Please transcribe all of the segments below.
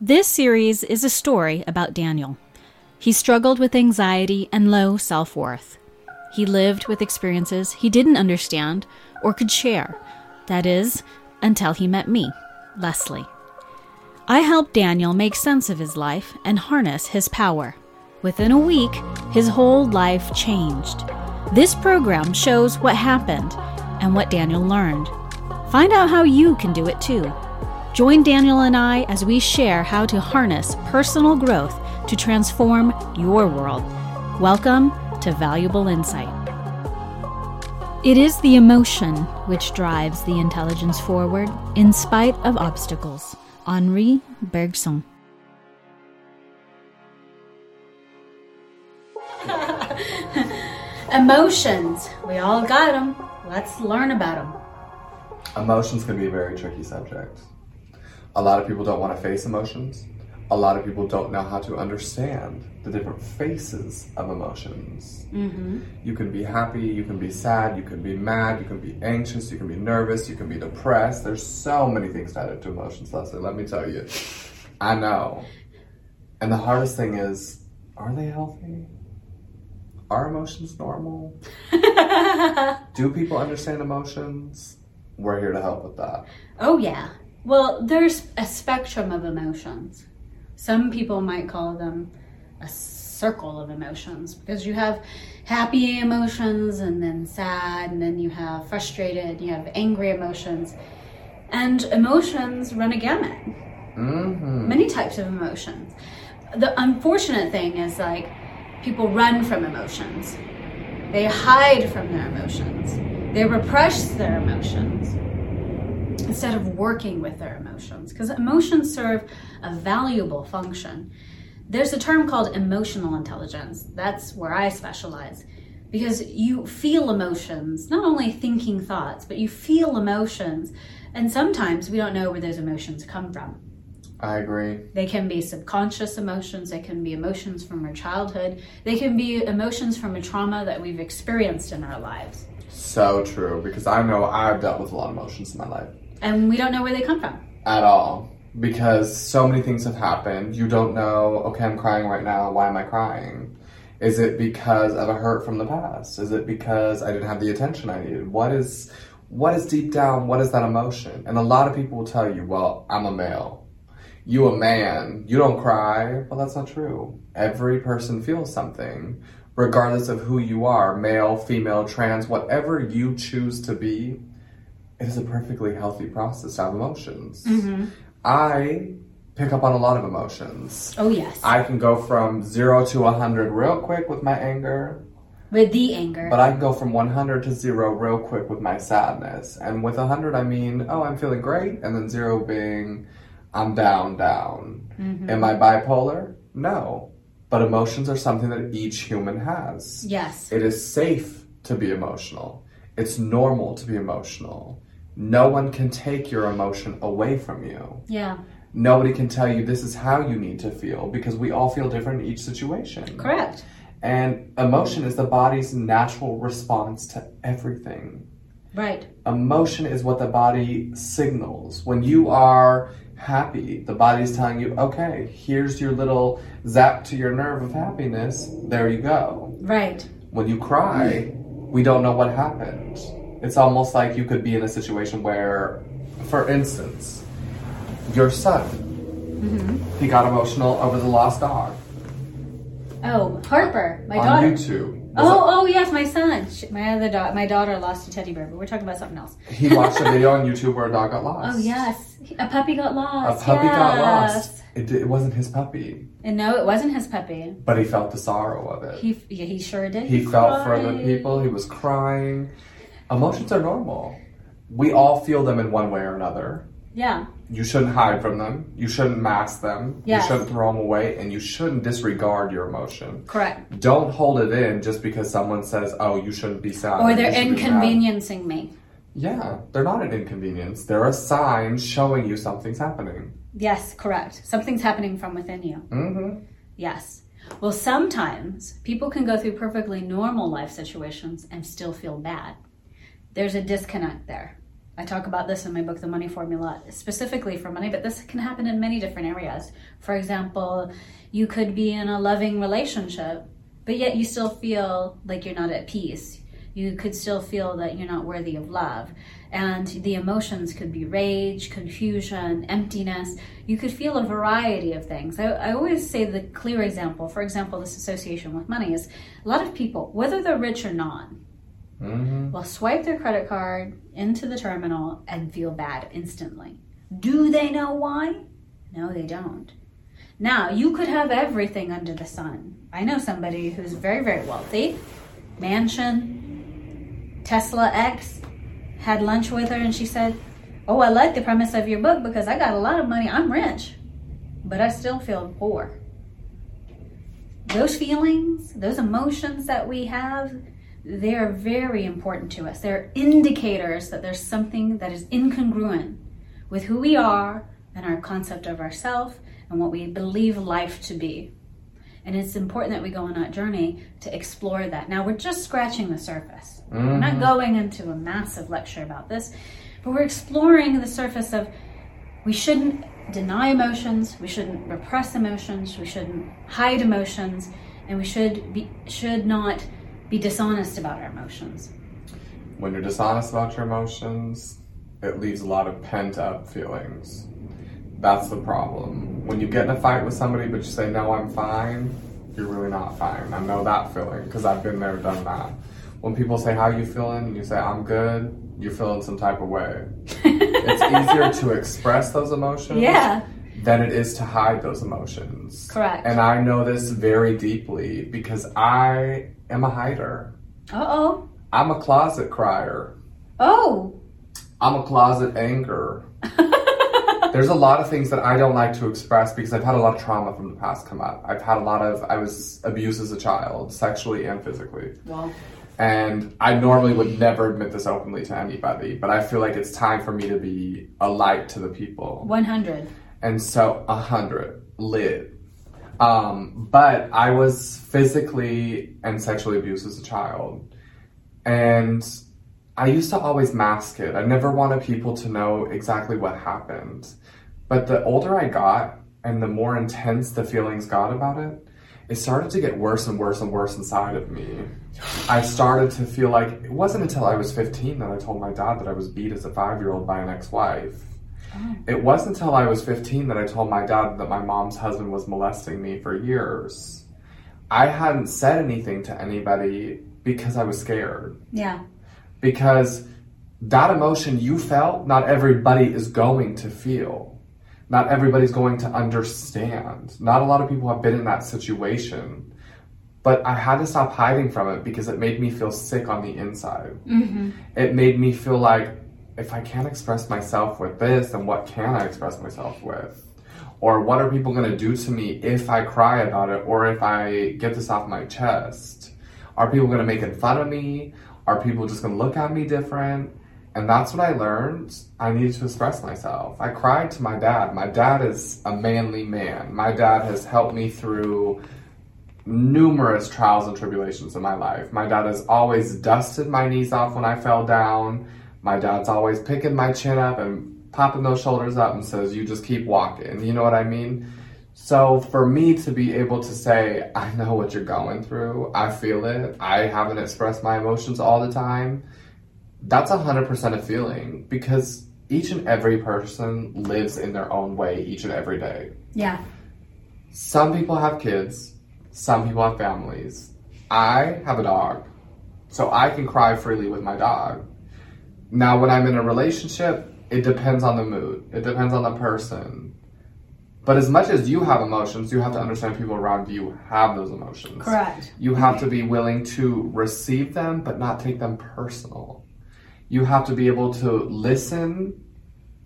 This series is a story about Daniel. He struggled with anxiety and low self worth. He lived with experiences he didn't understand or could share. That is, until he met me, Leslie. I helped Daniel make sense of his life and harness his power. Within a week, his whole life changed. This program shows what happened and what Daniel learned. Find out how you can do it too. Join Daniel and I as we share how to harness personal growth to transform your world. Welcome to Valuable Insight. It is the emotion which drives the intelligence forward in spite of obstacles. Henri Bergson. Emotions. We all got them. Let's learn about them. Emotions can be a very tricky subject. A lot of people don't want to face emotions. A lot of people don't know how to understand the different faces of emotions. Mm-hmm. You can be happy, you can be sad, you can be mad, you can be anxious, you can be nervous, you can be depressed. There's so many things add to emotions, Leslie. Let me tell you. I know. And the hardest thing is are they healthy? Are emotions normal? Do people understand emotions? We're here to help with that. Oh, yeah. Well, there's a spectrum of emotions. Some people might call them a circle of emotions because you have happy emotions and then sad, and then you have frustrated, you have angry emotions. And emotions run a gamut. Mm-hmm. Many types of emotions. The unfortunate thing is like people run from emotions. They hide from their emotions. They repress their emotions instead of working with their emotions because emotions serve a valuable function. There's a term called emotional intelligence. That's where I specialize because you feel emotions, not only thinking thoughts, but you feel emotions. And sometimes we don't know where those emotions come from. I agree. They can be subconscious emotions, they can be emotions from our childhood, they can be emotions from a trauma that we've experienced in our lives. So true, because I know I've dealt with a lot of emotions in my life. And we don't know where they come from. At all. Because so many things have happened. You don't know, okay, I'm crying right now. Why am I crying? Is it because of a hurt from the past? Is it because I didn't have the attention I needed? What is what is deep down, what is that emotion? And a lot of people will tell you, well, I'm a male. You a man, you don't cry. Well, that's not true. Every person feels something, regardless of who you are, male, female, trans, whatever you choose to be, is a perfectly healthy process to have emotions. Mm-hmm. I pick up on a lot of emotions. Oh, yes. I can go from zero to 100 real quick with my anger, with the anger. but I can go from 100 to zero real quick with my sadness. And with 100, I mean, oh, I'm feeling great. And then zero being, I'm down, down. Mm-hmm. Am I bipolar? No. But emotions are something that each human has. yes. It is safe to be emotional. It's normal to be emotional. No one can take your emotion away from you. Yeah. Nobody can tell you this is how you need to feel because we all feel different in each situation. Correct. And emotion is the body's natural response to everything. Right. Emotion is what the body signals. When you are happy, the body's telling you, okay, here's your little zap to your nerve of happiness. There you go. Right. When you cry, we don't know what happened. It's almost like you could be in a situation where, for instance, your son, mm-hmm. he got emotional over the lost dog Oh, Harper, my on daughter. YouTube. Oh, oh yes, my son. My other daughter, my daughter lost a teddy bear, but we're talking about something else. He watched a video on YouTube where a dog got lost. Oh yes, a puppy got lost. A puppy got lost. It, it wasn't his puppy, And no, it wasn't his puppy. but he felt the sorrow of it. He, yeah, he sure did. He felt for the people. He was crying. Emotions are normal. We all feel them in one way or another. Yeah, You shouldn't hide from them. You shouldn't mask them. Yes. You shouldn't throw them away, and you shouldn't disregard your emotion. correct. Don't hold it in just because someone says, "Oh, you shouldn't be sad." Or they're should be mad." inconveniencing me. Yeah, they're not an inconvenience. They're a sign showing you something's happening. Yes, correct. Something's happening from within you. Mm-hmm. Yes. Well, sometimes people can go through perfectly normal life situations and still feel bad. There's a disconnect there. I talk about this in my book, The Money Formula, specifically for money, but this can happen in many different areas. For example, you could be in a loving relationship, but yet you still feel like you're not at peace. You could still feel that you're not worthy of love. And the emotions could be rage, confusion, emptiness. You could feel a variety of things. I, I always say the clear example, for example, this association with money is a lot of people, whether they're rich or not, Mm-hmm. will swipe their credit card into the terminal and feel bad instantly. Do they know why? No, they don't. Now, you could have everything under the sun. I know somebody who's very, very wealthy, mansion, Tesla X, had lunch with her and she said, Oh, I like the premise of your book because I got a lot of money. I'm rich, but I still feel poor. Those feelings, those emotions that we have, they're very important to us. They're indicators that there's something that is incongruent with who we are and our concept of ourself and what we believe life to be. And it's important that we go on that journey to explore that. Now, we're just scratching the surface. We're not mm-hmm. going into a massive lecture about this, but we're exploring the surface of we shouldn't deny emotions, we shouldn't repress emotions, we shouldn't hide emotions, and we should be should not be dishonest about our emotions. When you're dishonest about your emotions, it leaves a lot of pent up feelings. That's the problem. When you get in a fight with somebody but you say, No, I'm fine, you're really not fine. I know that feeling because I've been there, done that. When people say, How you feeling? and you say, I'm good, you're feeling some type of way. it's easier to express those emotions Yeah, than it is to hide those emotions. correct. And I know this very deeply because I am a hider. Uh oh. I'm a closet crier. Oh. I'm a closet anger. There's a lot of things that I don't like to express because I've had a lot of trauma from the past come up. I've had a lot of, I was abused as a child, sexually and physically. Well, And I normally would never admit this openly to anybody, but I feel like it's time for me to be a light to the people. 100. And so, a hundred lit. Um, but I was physically and sexually abused as a child. And I used to always mask it. I never wanted people to know exactly what happened. But the older I got and the more intense the feelings got about it, it started to get worse and worse and worse inside of me. I started to feel like it wasn't until I was 15 that I told my dad that I was beat as a five year old by an ex wife. It wasn't until I was 15 that I told my dad that my mom's husband was molesting me for years. I hadn't said anything to anybody because I was scared. Yeah. Because that emotion you felt, not everybody is going to feel. Not everybody's going to understand. Not a lot of people have been in that situation. But I had to stop hiding from it because it made me feel sick on the inside. Mm-hmm. It made me feel like if I can't express myself with this, then what can I express myself with? Or what are people going to do to me if I cry about it or if I get this off my chest? Are people going to make fun of me? Are people just going to look at me different? And that's what I learned. I needed to express myself. I cried to my dad. My dad is a manly man. My dad has helped me through numerous trials and tribulations in my life. My dad has always dusted my knees off when I fell down. My dad's always picking my chin up and popping those shoulders up and says, You just keep walking. You know what I mean? So for me to be able to say, I know what you're going through, I feel it, I haven't expressed my emotions all the time, that's 100% a feeling because each and every person lives in their own way each and every day. Yeah. Some people have kids, some people have families. I have a dog, so I can cry freely with my dog. Now, when I'm in a relationship, it depends on the mood, it depends on the person. But as much as you have emotions, you have to understand people around you have those emotions. Correct. You have to be willing to receive them, but not take them personal. You have to be able to listen,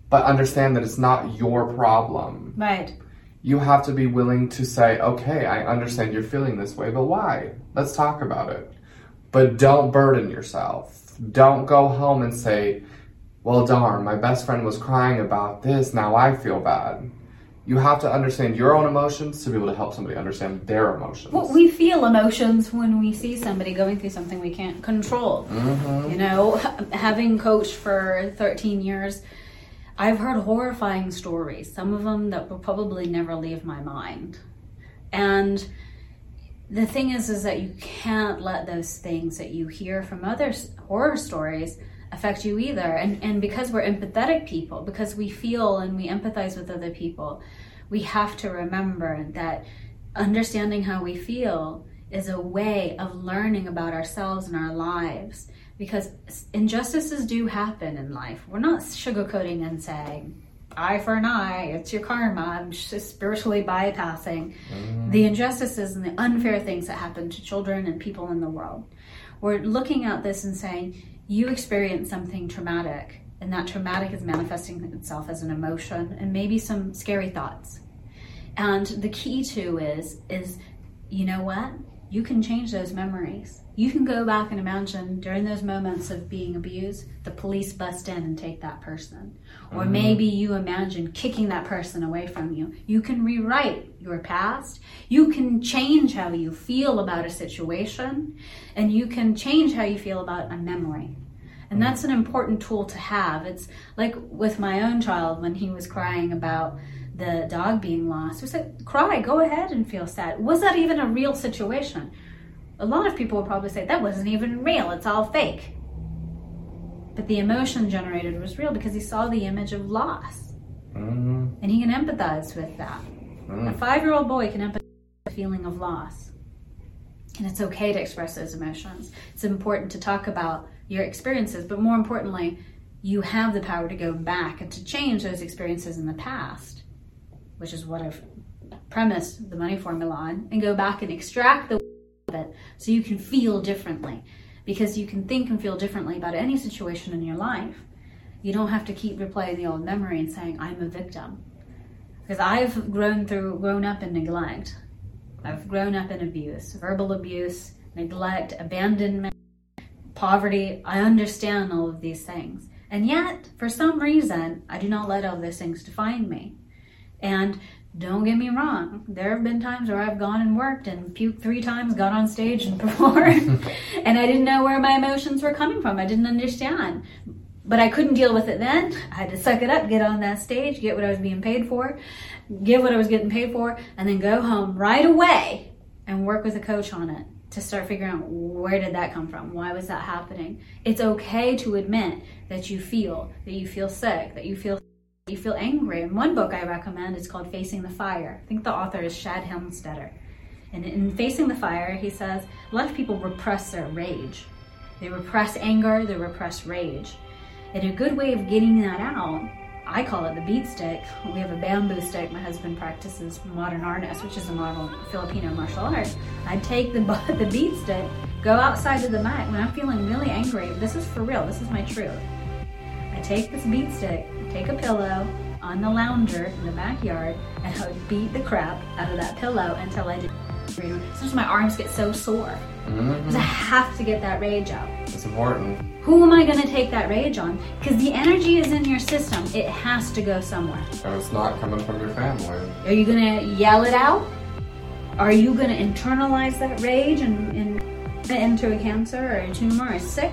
but understand that it's not your problem Right. you have to be willing to say, okay, I understand you're feeling this way, but why? Let's talk about it. But don't burden yourself. Don't go home and say, well, darn, my best friend was crying about this, now I feel bad. You have to understand your own emotions to be able to help somebody understand their emotions. Well, we feel emotions when we see somebody going through something we can't control. Mm-hmm. You know, having coached for 13 years, I've heard horrifying stories, some of them that will probably never leave my mind. And the thing is is that you can't let those things that you hear from other horror stories affect you either. And and because we're empathetic people because we feel and we empathize with other people we have to remember that understanding how we feel is a way of learning about ourselves and our lives because injustices do happen in life. We're not sugarcoating and saying eye for an eye, it's your karma. I'm just spiritually bypassing mm. the injustices and the unfair things that happen to children and people in the world. We're looking at this and saying, you experience something traumatic, and that traumatic is manifesting itself as an emotion and maybe some scary thoughts. And the key to is, is you know what? You can change those memories you can go back and imagine during those moments of being abused, the police bust in and take that person. Or mm-hmm. maybe you imagine kicking that person away from you. You can rewrite your past. You can change how you feel about a situation. And you can change how you feel about a memory. And mm-hmm. that's an important tool to have. It's like with my own child when he was crying about the dog being lost. We said, cry, go ahead and feel sad. Was that even a real situation? A lot of people would probably say that wasn't even real, it's all fake. But the emotion generated was real because he saw the image of loss. Mm-hmm. And he can empathize with that. Mm-hmm. A five year old boy can empathize with the feeling of loss. And it's okay to express those emotions. It's important to talk about your experiences, but more importantly, you have the power to go back and to change those experiences in the past, which is what I've premised the money formula on, and go back and extract the it so you can feel differently because you can think and feel differently about any situation in your life. You don't have to keep replaying the old memory and saying, I'm a victim. Because I've grown through, grown up in neglect. I've grown up in abuse, verbal abuse, neglect, abandonment, poverty. I understand all of these things. And yet, for some reason, I do not let all those things define me. And don't get me wrong. There have been times where I've gone and worked and puked three times, got on stage and performed, and I didn't know where my emotions were coming from. I didn't understand. But I couldn't deal with it then. I had to suck it up, get on that stage, get what I was being paid for, give what I was getting paid for, and then go home right away and work with a coach on it to start figuring out where did that come from? Why was that happening? It's okay to admit that you feel, that you feel sick, that you feel you feel angry. And one book I recommend is called Facing the Fire. I think the author is Shad Helmstetter. And in Facing the Fire, he says a lot of people repress their rage. They repress anger, they repress rage. And a good way of getting that out, I call it the beat stick. We have a bamboo stick. My husband practices modern arnis, which is a model Filipino martial art. I take the the beat stick, go outside to the mat when I'm feeling really angry. This is for real. This is my truth. I take this beat stick take a pillow on the lounger in the backyard and I would beat the crap out of that pillow until I did. Sometimes my arms get so sore mm-hmm. because I have to get that rage out. It's important. Who am I going to take that rage on? Because the energy is in your system. It has to go somewhere. And it's not coming from your family. Are you going to yell it out? Are you going to internalize that rage and, and into a cancer or a tumor or sick?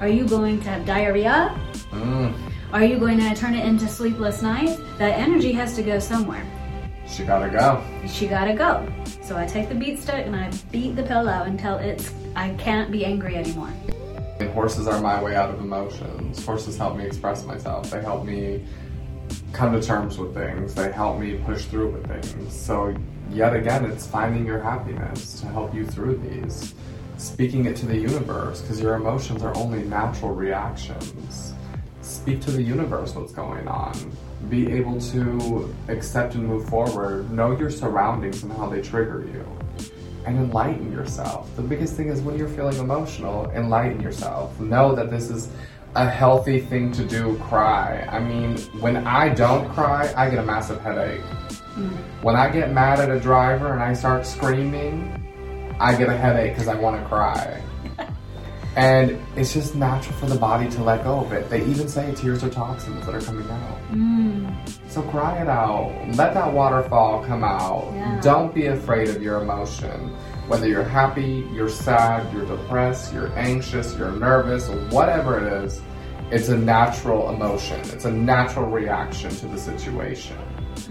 Are you going to have diarrhea? Mm. Are you going to turn it into sleepless nights? That energy has to go somewhere. She gotta go. She gotta go. So I take the beat stick and I beat the pillow until it's I can't be angry anymore. And horses are my way out of emotions. Horses help me express myself. They help me come to terms with things. They help me push through with things. So yet again, it's finding your happiness to help you through these. Speaking it to the universe, because your emotions are only natural reactions speak to the universe what's going on. Be able to accept and move forward. Know your surroundings and how they trigger you. And enlighten yourself. The biggest thing is when you're feeling emotional, enlighten yourself. Know that this is a healthy thing to do, cry. I mean, when I don't cry, I get a massive headache. Mm. When I get mad at a driver and I start screaming, I get a headache because I want to cry. And it's just natural for the body to let go of it. They even say tears are toxins that are coming out. Mm. So cry it out. Let that waterfall come out. Yeah. Don't be afraid of your emotion. Whether you're happy, you're sad, you're depressed, you're anxious, you're nervous, whatever it is, it's a natural emotion. It's a natural reaction to the situation.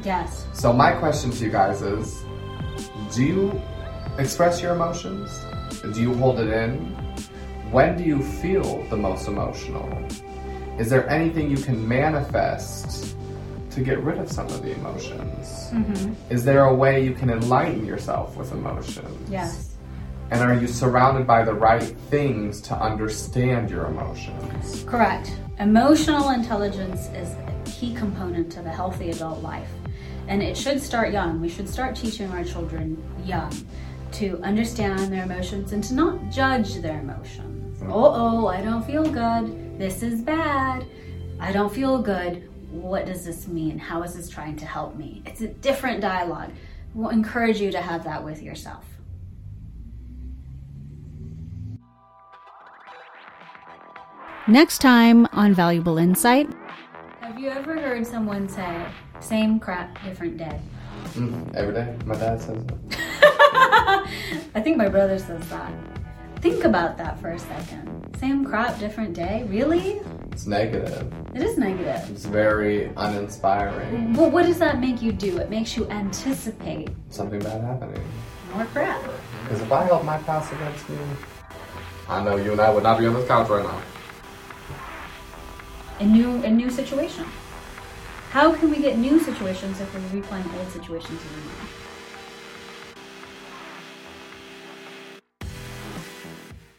Yes. So my question to you guys is, do you express your emotions? Do you hold it in? When do you feel the most emotional? Is there anything you can manifest to get rid of some of the emotions? Mm-hmm. Is there a way you can enlighten yourself with emotions? Yes. And are you surrounded by the right things to understand your emotions? Correct. Emotional intelligence is a key component to the healthy adult life. And it should start young. We should start teaching our children young to understand their emotions and to not judge their emotions. Oh, oh, I don't feel good. This is bad. I don't feel good. What does this mean? How is this trying to help me? It's a different dialogue. We'll encourage you to have that with yourself. Next time on Valuable Insight. Have you ever heard someone say, same crap, different day? Mm, every day, my dad says it. I think my brother says that. Think about that for a second. Same crap, different day? Really? It's negative. It is negative. It's very uninspiring. Well, what does that make you do? It makes you anticipate Something bad happening. more crap. Because if I held my past against you, I know you and I would not be on this couch right now. A new, a new situation. How can we get new situations if we're replaying old situations in our mind?